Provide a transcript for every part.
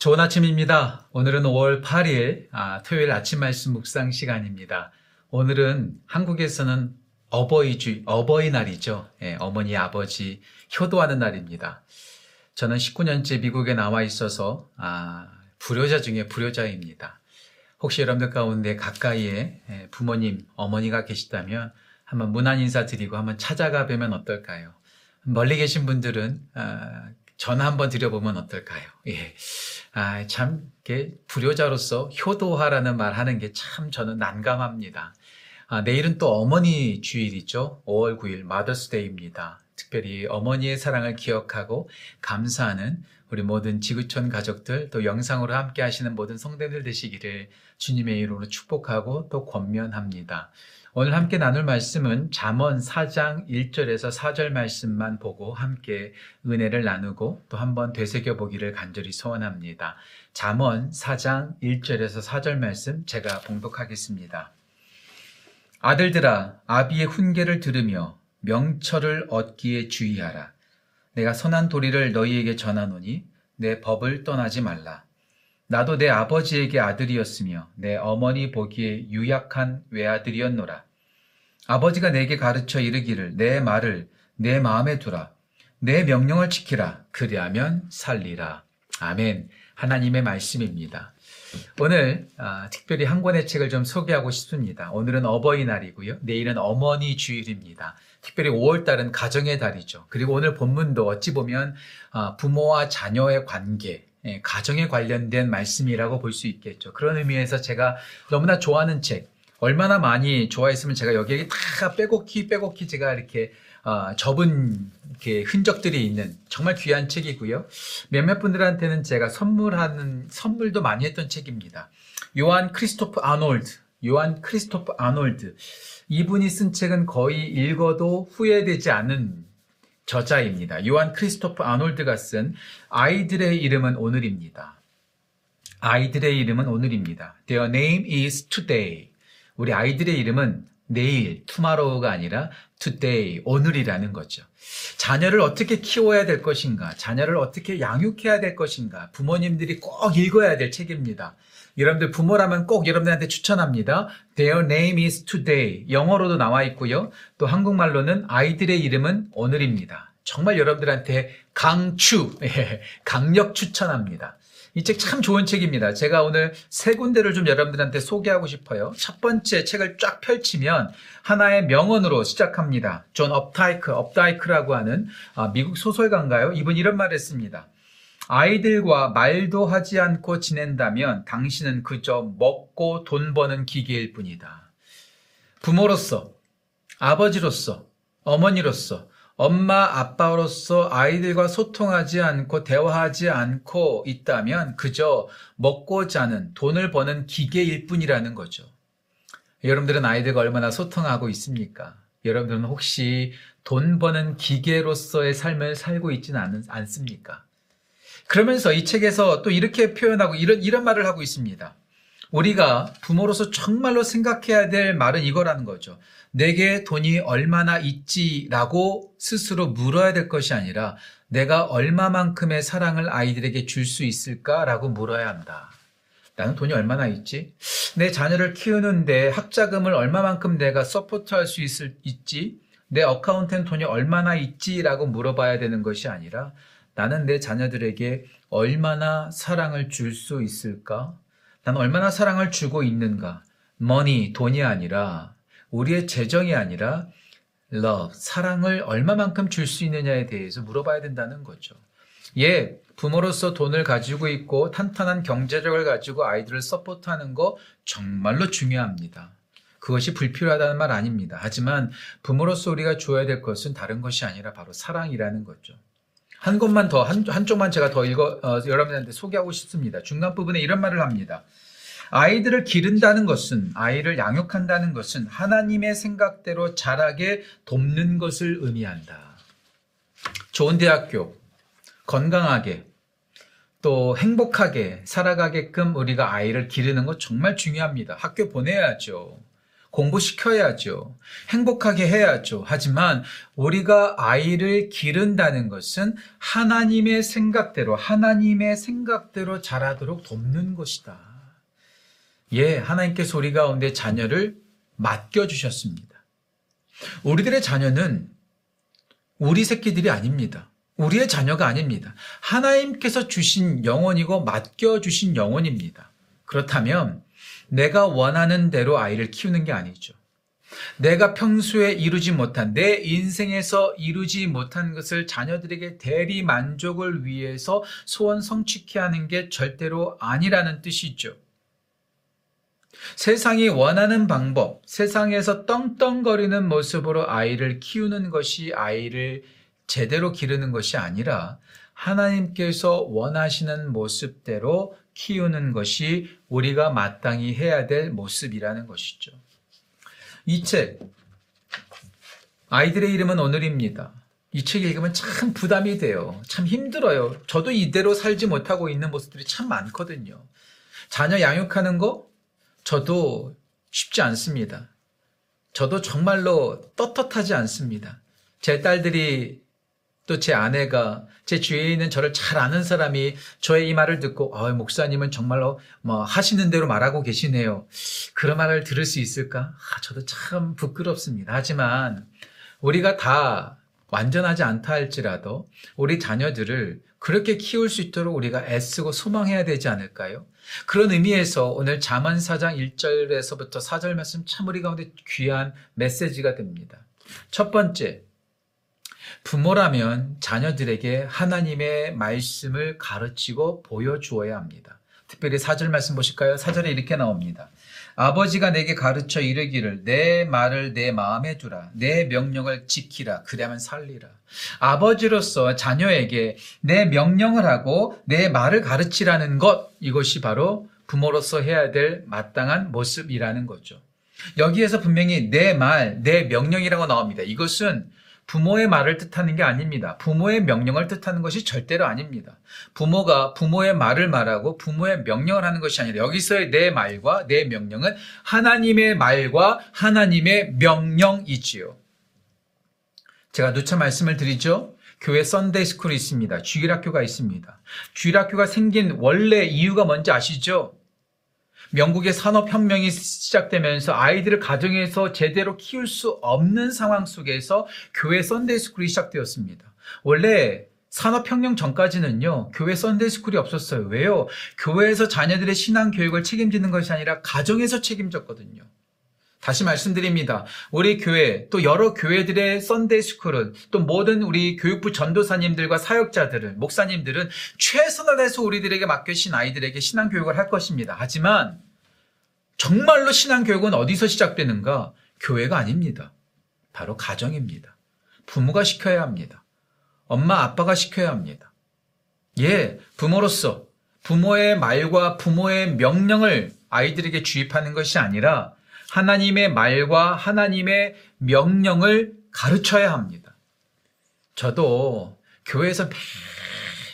좋은 아침입니다. 오늘은 5월 8일 아, 토요일 아침 말씀 묵상 시간입니다. 오늘은 한국에서는 어버이주 어버이날이죠. 예, 어머니 아버지 효도하는 날입니다. 저는 19년째 미국에 나와 있어서 아, 불효자 중에 불효자입니다. 혹시 여러분들 가운데 가까이에 예, 부모님, 어머니가 계시다면 한번 문안 인사 드리고 한번 찾아가 뵈면 어떨까요? 멀리 계신 분들은 아, 전화 한번 드려보면 어떨까요? 예. 아, 참, 불효자로서 효도하라는 말 하는 게 참 저는 난감합니다. 아, 내일은 또 어머니 주일이죠. 5월 9일 마더스데이입니다. 특별히 어머니의 사랑을 기억하고 감사하는 우리 모든 지구촌 가족들 또 영상으로 함께 하시는 모든 성대들 되시기를 주님의 이름으로 축복하고 또 권면합니다. 오늘 함께 나눌 말씀은 잠언 4장 1절에서 4절 말씀만 보고 함께 은혜를 나누고 또 한번 되새겨 보기를 간절히 소원합니다. 잠언 4장 1절에서 4절 말씀 제가 봉독하겠습니다. 아들들아 아비의 훈계를 들으며 명철을 얻기에 주의하라. 내가 선한 도리를 너희에게 전하노니 내 법을 떠나지 말라. 나도 내 아버지에게 아들이었으며 내 어머니 보기에 유약한 외아들이었노라. 아버지가 내게 가르쳐 이르기를 내 말을 내 마음에 두라. 내 명령을 지키라. 그리하면 살리라. 아멘. 하나님의 말씀입니다. 오늘 아, 특별히 한 권의 책을 좀 소개하고 싶습니다. 오늘은 어버이날이고요. 내일은 어머니 주일입니다. 특별히 5월달은 가정의 달이죠. 그리고 오늘 본문도 어찌 보면 아, 부모와 자녀의 관계, 예, 가정에 관련된 말씀이라고 볼 수 있겠죠. 그런 의미에서 제가 너무나 좋아하는 책, 얼마나 많이 좋아했으면 제가 여기에 다 빼곡히 빼곡히 제가 이렇게 어, 접은 이렇게 흔적들이 있는 정말 귀한 책이고요. 몇몇 분들한테는 제가 선물하는 선물도 많이 했던 책입니다. 요한 크리스토프 아놀드, 요한 크리스토프 아놀드 이분이 쓴 책은 거의 읽어도 후회되지 않는 저자입니다. 요한 크리스토프 아놀드가 쓴 아이들의 이름은 오늘입니다. 아이들의 이름은 오늘입니다. Their name is today. 우리 아이들의 이름은 내일, tomorrow가 아니라 today, 오늘이라는 거죠. 자녀를 어떻게 키워야 될 것인가, 자녀를 어떻게 양육해야 될 것인가, 부모님들이 꼭 읽어야 될 책입니다. 여러분들 부모라면 꼭 여러분들한테 추천합니다. Their name is today. 영어로도 나와 있고요. 또 한국말로는 아이들의 이름은 오늘입니다. 정말 여러분들한테 강추, 예, 강력 추천합니다. 이 책 참 좋은 책입니다. 제가 오늘 세 군데를 좀 여러분들한테 소개하고 싶어요. 첫 번째 책을 쫙 펼치면 하나의 명언으로 시작합니다. 존 업타이크, 업다이크라고 하는 아, 미국 소설가인가요? 이분 이런 말을 했습니다. 아이들과 말도 하지 않고 지낸다면 당신은 그저 먹고 돈 버는 기계일 뿐이다. 부모로서, 아버지로서, 어머니로서, 엄마, 아빠로서 아이들과 소통하지 않고 대화하지 않고 있다면 그저 먹고 자는 돈을 버는 기계일 뿐이라는 거죠. 여러분들은 아이들과 얼마나 소통하고 있습니까? 여러분들은 혹시 돈 버는 기계로서의 삶을 살고 있지는 않습니까? 그러면서 이 책에서 또 이렇게 표현하고 이런, 이런 말을 하고 있습니다. 우리가 부모로서 정말로 생각해야 될 말은 이거라는 거죠. 내게 돈이 얼마나 있지라고 스스로 물어야 될 것이 아니라 내가 얼마만큼의 사랑을 아이들에게 줄 수 있을까라고 물어야 한다. 나는 돈이 얼마나 있지? 내 자녀를 키우는데 학자금을 얼마만큼 내가 서포트할 수 있을, 있지? 내 어카운트엔 돈이 얼마나 있지라고 물어봐야 되는 것이 아니라 나는 내 자녀들에게 얼마나 사랑을 줄 수 있을까? 난 얼마나 사랑을 주고 있는가? money, 돈이 아니라 우리의 재정이 아니라 love, 사랑을 얼마만큼 줄 수 있느냐에 대해서 물어봐야 된다는 거죠. 예, 부모로서 돈을 가지고 있고 탄탄한 경제력을 가지고 아이들을 서포트하는 거 정말로 중요합니다. 그것이 불필요하다는 말 아닙니다. 하지만 부모로서 우리가 줘야 될 것은 다른 것이 아니라 바로 사랑이라는 거죠. 한 것만 더, 한, 한쪽만 제가 더 읽어, 어, 여러분들한테 소개하고 싶습니다. 중간 부분에 이런 말을 합니다. 아이들을 기른다는 것은, 아이를 양육한다는 것은 하나님의 생각대로 자라게 돕는 것을 의미한다. 좋은 대학교, 건강하게, 또 행복하게 살아가게끔 우리가 아이를 기르는 것 정말 중요합니다. 학교 보내야죠. 공부시켜야죠. 행복하게 해야죠. 하지만 우리가 아이를 기른다는 것은 하나님의 생각대로, 하나님의 생각대로 자라도록 돕는 것이다. 예, 하나님께서 우리 가운데 자녀를 맡겨주셨습니다. 우리들의 자녀는 우리 새끼들이 아닙니다. 우리의 자녀가 아닙니다. 하나님께서 주신 영혼이고 맡겨주신 영혼입니다. 그렇다면 내가 원하는 대로 아이를 키우는 게 아니죠. 내가 평소에 이루지 못한 내 인생에서 이루지 못한 것을 자녀들에게 대리 만족을 위해서 소원 성취케 하는 게 절대로 아니라는 뜻이죠. 세상이 원하는 방법, 세상에서 떵떵거리는 모습으로 아이를 키우는 것이 아이를 제대로 기르는 것이 아니라 하나님께서 원하시는 모습대로 키우는 것이 우리가 마땅히 해야 될 모습이라는 것이죠. 이 책, 아이들의 이름은 오늘입니다. 이 책 읽으면 참 부담이 돼요. 참 힘들어요. 저도 이대로 살지 못하고 있는 모습들이 참 많거든요. 자녀 양육하는 거 저도 쉽지 않습니다. 저도 정말로 떳떳하지 않습니다. 제 딸들이 또 제 아내가 제 주위에 있는 저를 잘 아는 사람이 저의 이 말을 듣고 어, 목사님은 정말로 뭐 하시는 대로 말하고 계시네요. 그런 말을 들을 수 있을까? 아, 저도 참 부끄럽습니다. 하지만 우리가 다 완전하지 않다 할지라도 우리 자녀들을 그렇게 키울 수 있도록 우리가 애쓰고 소망해야 되지 않을까요? 그런 의미에서 오늘 잠언 4장 1절에서부터 4절 말씀 참 우리 가운데 귀한 메시지가 됩니다. 첫 번째, 부모라면 자녀들에게 하나님의 말씀을 가르치고 보여주어야 합니다. 특별히 4절 말씀 보실까요? 4절에 이렇게 나옵니다. 아버지가 내게 가르쳐 이르기를 내 말을 내 마음에 두라. 내 명령을 지키라. 그래야만 살리라. 아버지로서 자녀에게 내 명령을 하고 내 말을 가르치라는 것, 이것이 바로 부모로서 해야 될 마땅한 모습이라는 거죠. 여기에서 분명히 내 말, 내 명령이라고 나옵니다. 이것은 부모의 말을 뜻하는 게 아닙니다. 부모의 명령을 뜻하는 것이 절대로 아닙니다. 부모가 부모의 말을 말하고 부모의 명령을 하는 것이 아니라 여기서의 내 말과 내 명령은 하나님의 말과 하나님의 명령이지요. 제가 누차 말씀을 드리죠. 교회 Sunday school이 있습니다. 주일학교가 있습니다. 주일학교가 생긴 원래 이유가 뭔지 아시죠? 영국의 산업혁명이 시작되면서 아이들을 가정에서 제대로 키울 수 없는 상황 속에서 교회 Sunday school이 시작되었습니다. 원래 산업혁명 전까지는요, 교회 Sunday school이 없었어요. 왜요? 교회에서 자녀들의 신앙 교육을 책임지는 것이 아니라 가정에서 책임졌거든요. 다시 말씀드립니다. 우리 교회, 또 여러 교회들의 Sunday school은, 또 모든 우리 교육부 전도사님들과 사역자들은, 목사님들은 최선을 다해서 우리들에게 맡겨신 아이들에게 신앙 교육을 할 것입니다. 하지만, 정말로 신앙 교육은 어디서 시작되는가? 교회가 아닙니다. 바로 가정입니다. 부모가 시켜야 합니다. 엄마, 아빠가 시켜야 합니다. 예, 부모로서 부모의 말과 부모의 명령을 아이들에게 주입하는 것이 아니라 하나님의 말과 하나님의 명령을 가르쳐야 합니다. 저도 교회에서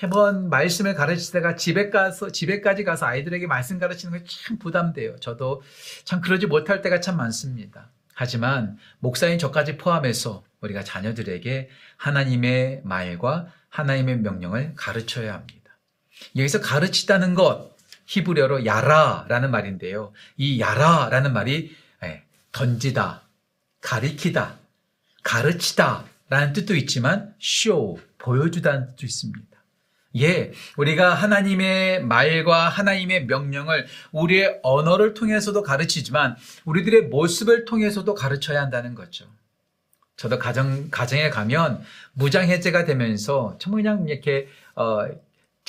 매번 말씀을 가르칠 때가 집에 가서 집에까지 가서 아이들에게 말씀 가르치는 게 참 부담돼요. 저도 참 그러지 못할 때가 참 많습니다. 하지만 목사인 저까지 포함해서 우리가 자녀들에게 하나님의 말과 하나님의 명령을 가르쳐야 합니다. 여기서 가르치다는 것 히브리어로 야라라는 말인데요. 이 야라라는 말이 던지다, 가리키다, 가르치다 라는 뜻도 있지만 쇼, 보여주다는 뜻도 있습니다. 예, 우리가 하나님의 말과 하나님의 명령을 우리의 언어를 통해서도 가르치지만 우리들의 모습을 통해서도 가르쳐야 한다는 거죠. 저도 가정, 가정에 가면 무장해제가 되면서 정말 그냥 이렇게, 어,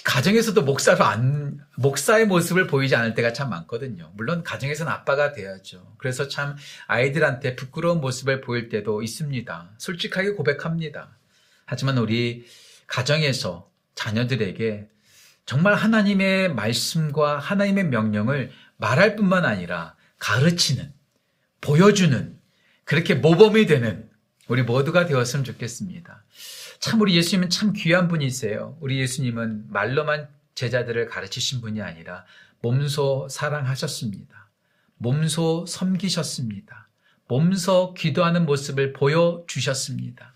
가정에서도 목사로 안, 목사의 모습을 보이지 않을 때가 참 많거든요. 물론 가정에서는 아빠가 돼야죠. 그래서 참 아이들한테 부끄러운 모습을 보일 때도 있습니다. 솔직하게 고백합니다. 하지만 우리 가정에서 자녀들에게 정말 하나님의 말씀과 하나님의 명령을 말할 뿐만 아니라 가르치는, 보여주는, 그렇게 모범이 되는 우리 모두가 되었으면 좋겠습니다. 참 우리 예수님은 참 귀한 분이세요. 우리 예수님은 말로만 제자들을 가르치신 분이 아니라 몸소 사랑하셨습니다. 몸소 섬기셨습니다. 몸서 기도하는 모습을 보여주셨습니다.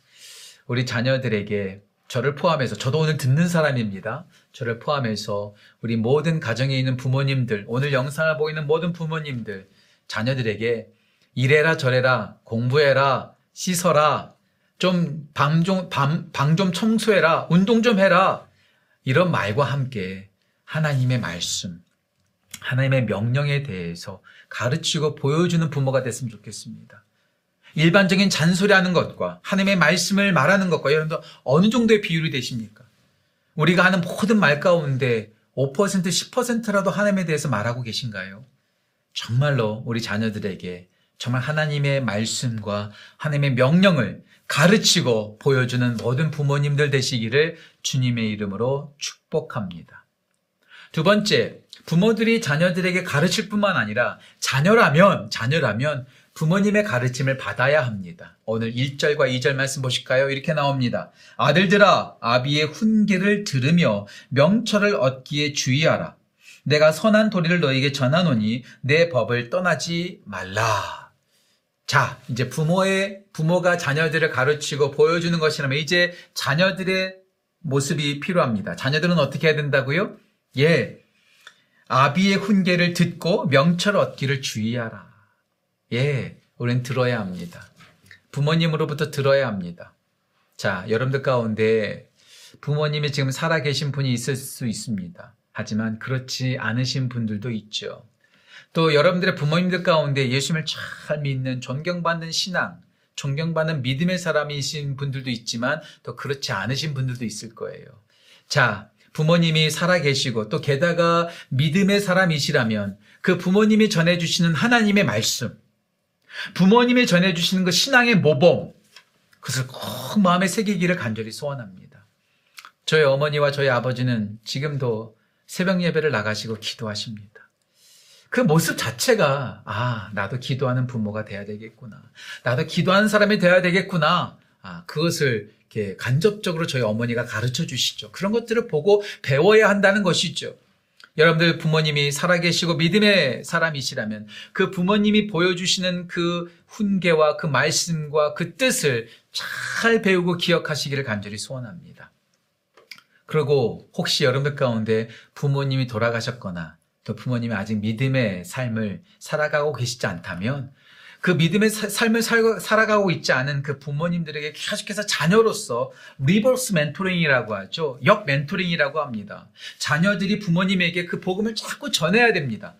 우리 자녀들에게 저를 포함해서 저도 오늘 듣는 사람입니다. 저를 포함해서 우리 모든 가정에 있는 부모님들, 오늘 영상을 보고 있는 모든 부모님들, 자녀들에게 이래라 저래라 공부해라 씻어라 좀 방좀방좀 청소해라 운동 좀 해라 이런 말과 함께 하나님의 말씀 하나님의 명령에 대해서 가르치고 보여주는 부모가 됐으면 좋겠습니다. 일반적인 잔소리하는 것과 하나님의 말씀을 말하는 것과 여러분들 어느 정도의 비율이 되십니까? 우리가 하는 모든 말 가운데 5% 10%라도 하나님에 대해서 말하고 계신가요? 정말로 우리 자녀들에게 정말 하나님의 말씀과 하나님의 명령을 가르치고 보여주는 모든 부모님들 되시기를 주님의 이름으로 축복합니다. 두 번째, 부모들이 자녀들에게 가르칠 뿐만 아니라 자녀라면, 자녀라면 부모님의 가르침을 받아야 합니다. 오늘 1절과 2절 말씀 보실까요? 이렇게 나옵니다. 아들들아, 아비의 훈계를 들으며 명철을 얻기에 주의하라. 내가 선한 도리를 너에게 전하노니 내 법을 떠나지 말라. 자, 이제 부모의, 부모가 자녀들을 가르치고 보여주는 것이라면 이제 자녀들의 모습이 필요합니다. 자녀들은 어떻게 해야 된다고요? 예. 아비의 훈계를 듣고 명철 얻기를 주의하라. 예. 우리는 들어야 합니다. 부모님으로부터 들어야 합니다. 자, 여러분들 가운데 부모님이 지금 살아계신 분이 있을 수 있습니다. 하지만 그렇지 않으신 분들도 있죠. 또 여러분들의 부모님들 가운데 예수님을 잘 믿는 존경받는 신앙, 존경받는 믿음의 사람이신 분들도 있지만 또 그렇지 않으신 분들도 있을 거예요. 자, 부모님이 살아계시고 또 게다가 믿음의 사람이시라면 그 부모님이 전해주시는 하나님의 말씀, 부모님이 전해주시는 그 신앙의 모범, 그것을 꼭 마음에 새기기를 간절히 소원합니다. 저희 어머니와 저희 아버지는 지금도 새벽 예배를 나가시고 기도하십니다. 그 모습 자체가 아 나도 기도하는 부모가 돼야 되겠구나. 나도 기도하는 사람이 돼야 되겠구나. 아 그것을 이렇게 간접적으로 저희 어머니가 가르쳐 주시죠. 그런 것들을 보고 배워야 한다는 것이죠. 여러분들 부모님이 살아계시고 믿음의 사람이시라면 그 부모님이 보여주시는 그 훈계와 그 말씀과 그 뜻을 잘 배우고 기억하시기를 간절히 소원합니다. 그리고 혹시 여러분들 가운데 부모님이 돌아가셨거나 또 부모님이 아직 믿음의 삶을 살아가고 계시지 않다면 그 믿음의 사, 삶을 살, 살아가고 있지 않은 그 부모님들에게 계속해서 자녀로서 reverse mentoring이라고 하죠. 역 멘토링이라고 합니다. 자녀들이 부모님에게 그 복음을 자꾸 전해야 됩니다.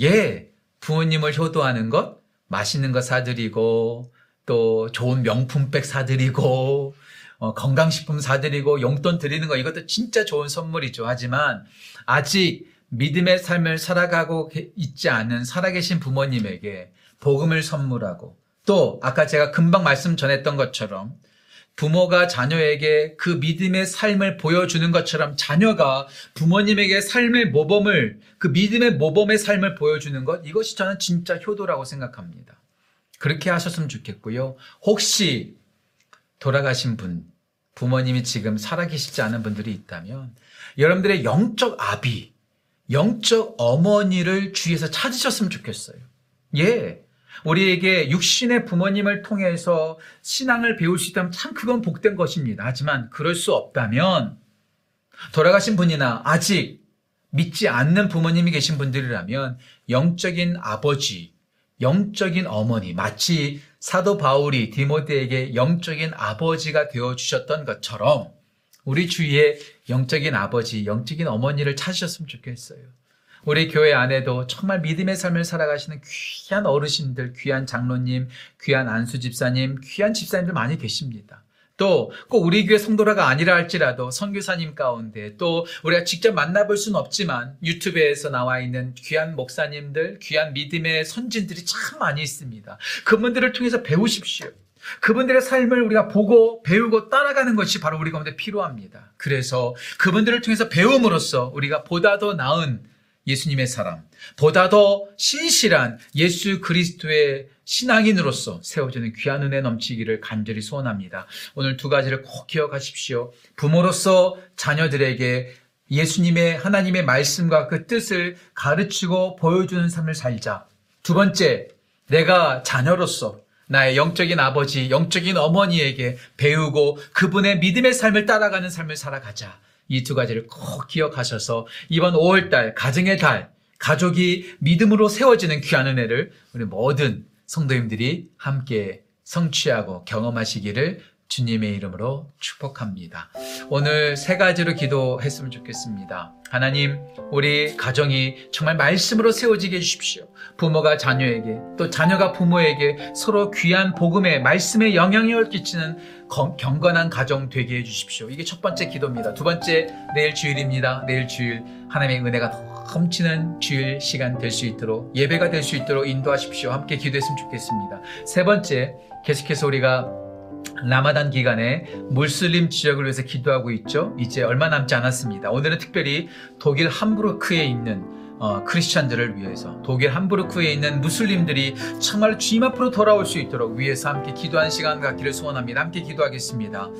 예, 부모님을 효도하는 것, 맛있는 거 사드리고, 또 좋은 명품백 사드리고, 어, 건강식품 사드리고 용돈 드리는 거 이것도 진짜 좋은 선물이죠. 하지만 아직 믿음의 삶을 살아가고 있지 않은 살아계신 부모님에게 복음을 선물하고 또 아까 제가 금방 말씀 전했던 것처럼 부모가 자녀에게 그 믿음의 삶을 보여주는 것처럼 자녀가 부모님에게 삶의 모범을 그 믿음의 모범의 삶을 보여주는 것 이것이 저는 진짜 효도라고 생각합니다. 그렇게 하셨으면 좋겠고요. 혹시 돌아가신 분 부모님이 지금 살아계시지 않은 분들이 있다면 여러분들의 영적 아비, 영적 어머니를 주위에서 찾으셨으면 좋겠어요. 예. 우리에게 육신의 부모님을 통해서 신앙을 배울 수 있다면 참 그건 복된 것입니다. 하지만 그럴 수 없다면 돌아가신 분이나 아직 믿지 않는 부모님이 계신 분들이라면 영적인 아버지, 영적인 어머니, 마치 사도 바울이 디모데에게 영적인 아버지가 되어 주셨던 것처럼 우리 주위에 영적인 아버지, 영적인 어머니를 찾으셨으면 좋겠어요. 우리 교회 안에도 정말 믿음의 삶을 살아가시는 귀한 어르신들, 귀한 장로님, 귀한 안수 집사님, 귀한 집사님들 많이 계십니다. 또 꼭 우리 교회 성도라가 아니라 할지라도 선교사님 가운데 또 우리가 직접 만나볼 수는 없지만 유튜브에서 나와 있는 귀한 목사님들, 귀한 믿음의 선진들이 참 많이 있습니다. 그분들을 통해서 배우십시오. 그분들의 삶을 우리가 보고 배우고 따라가는 것이 바로 우리 가운데 필요합니다. 그래서 그분들을 통해서 배움으로써 우리가 보다 더 나은 예수님의 사람, 보다 더 신실한 예수 그리스도의 신앙인으로서 세워지는 귀한 은혜 넘치기를 간절히 소원합니다. 오늘 두 가지를 꼭 기억하십시오. 부모로서 자녀들에게 예수님의 하나님의 말씀과 그 뜻을 가르치고 보여주는 삶을 살자. 두 번째, 내가 자녀로서 나의 영적인 아버지, 영적인 어머니에게 배우고 그분의 믿음의 삶을 따라가는 삶을 살아가자. 이 두 가지를 꼭 기억하셔서 이번 5월달, 가정의 달, 가족이 믿음으로 세워지는 귀한 은혜를 우리 모든 성도님들이 함께 성취하고 경험하시기를 주님의 이름으로 축복합니다. 오늘 세 가지로 기도했으면 좋겠습니다. 하나님, 우리 가정이 정말 말씀으로 세워지게 해주십시오. 부모가 자녀에게, 또 자녀가 부모에게 서로 귀한 복음의 말씀의 영향력을 끼치는 경건한 가정 되게 해주십시오. 이게 첫 번째 기도입니다. 두 번째, 내일 주일입니다. 내일 주일 하나님의 은혜가 넘치는 주일 시간 될 수 있도록 예배가 될 수 있도록 인도하십시오. 함께 기도했으면 좋겠습니다. 세 번째, 계속해서 우리가 라마단 기간에 물슬림 지역을 위해서 기도하고 있죠. 이제 얼마 남지 않았습니다. 오늘은 특별히 독일 함부르크에 있는 어, 크리스찬들을 위해서 독일 함부르크에 있는 무슬림들이 정말 주님 앞으로 돌아올 수 있도록 위해서 함께 기도한 시간 갖기를 소원합니다. 함께 기도하겠습니다.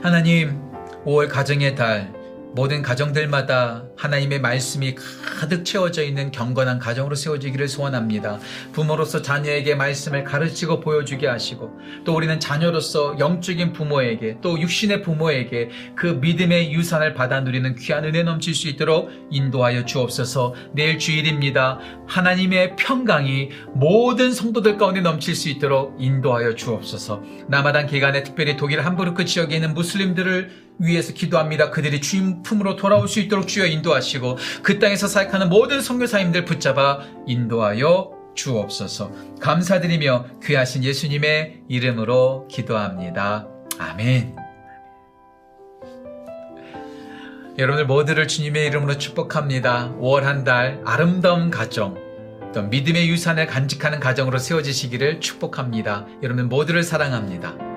하나님, 5월 가정의 달, 모든 가정들마다 하나님의 말씀이 가득 채워져 있는 경건한 가정으로 세워지기를 소원합니다. 부모로서 자녀에게 말씀을 가르치고 보여주게 하시고 또 우리는 자녀로서 영적인 부모에게 또 육신의 부모에게 그 믿음의 유산을 받아 누리는 귀한 은혜 넘칠 수 있도록 인도하여 주옵소서 내일 주일입니다. 하나님의 평강이 모든 성도들 가운데 넘칠 수 있도록 인도하여 주옵소서 남아당 기간에 특별히 독일 함부르크 지역에 있는 무슬림들을 위해서 기도합니다. 그들이 주인 품으로 돌아올 수 있도록 주여 인도하시고 그 땅에서 사역하는 모든 선교사님들 붙잡아 인도하여 주옵소서. 감사드리며 귀하신 예수님의 이름으로 기도합니다. 아멘. 여러분들 모두를 주님의 이름으로 축복합니다. 5월 한 달 아름다운 가정, 또 믿음의 유산을 간직하는 가정으로 세워지시기를 축복합니다. 여러분 모두를 사랑합니다.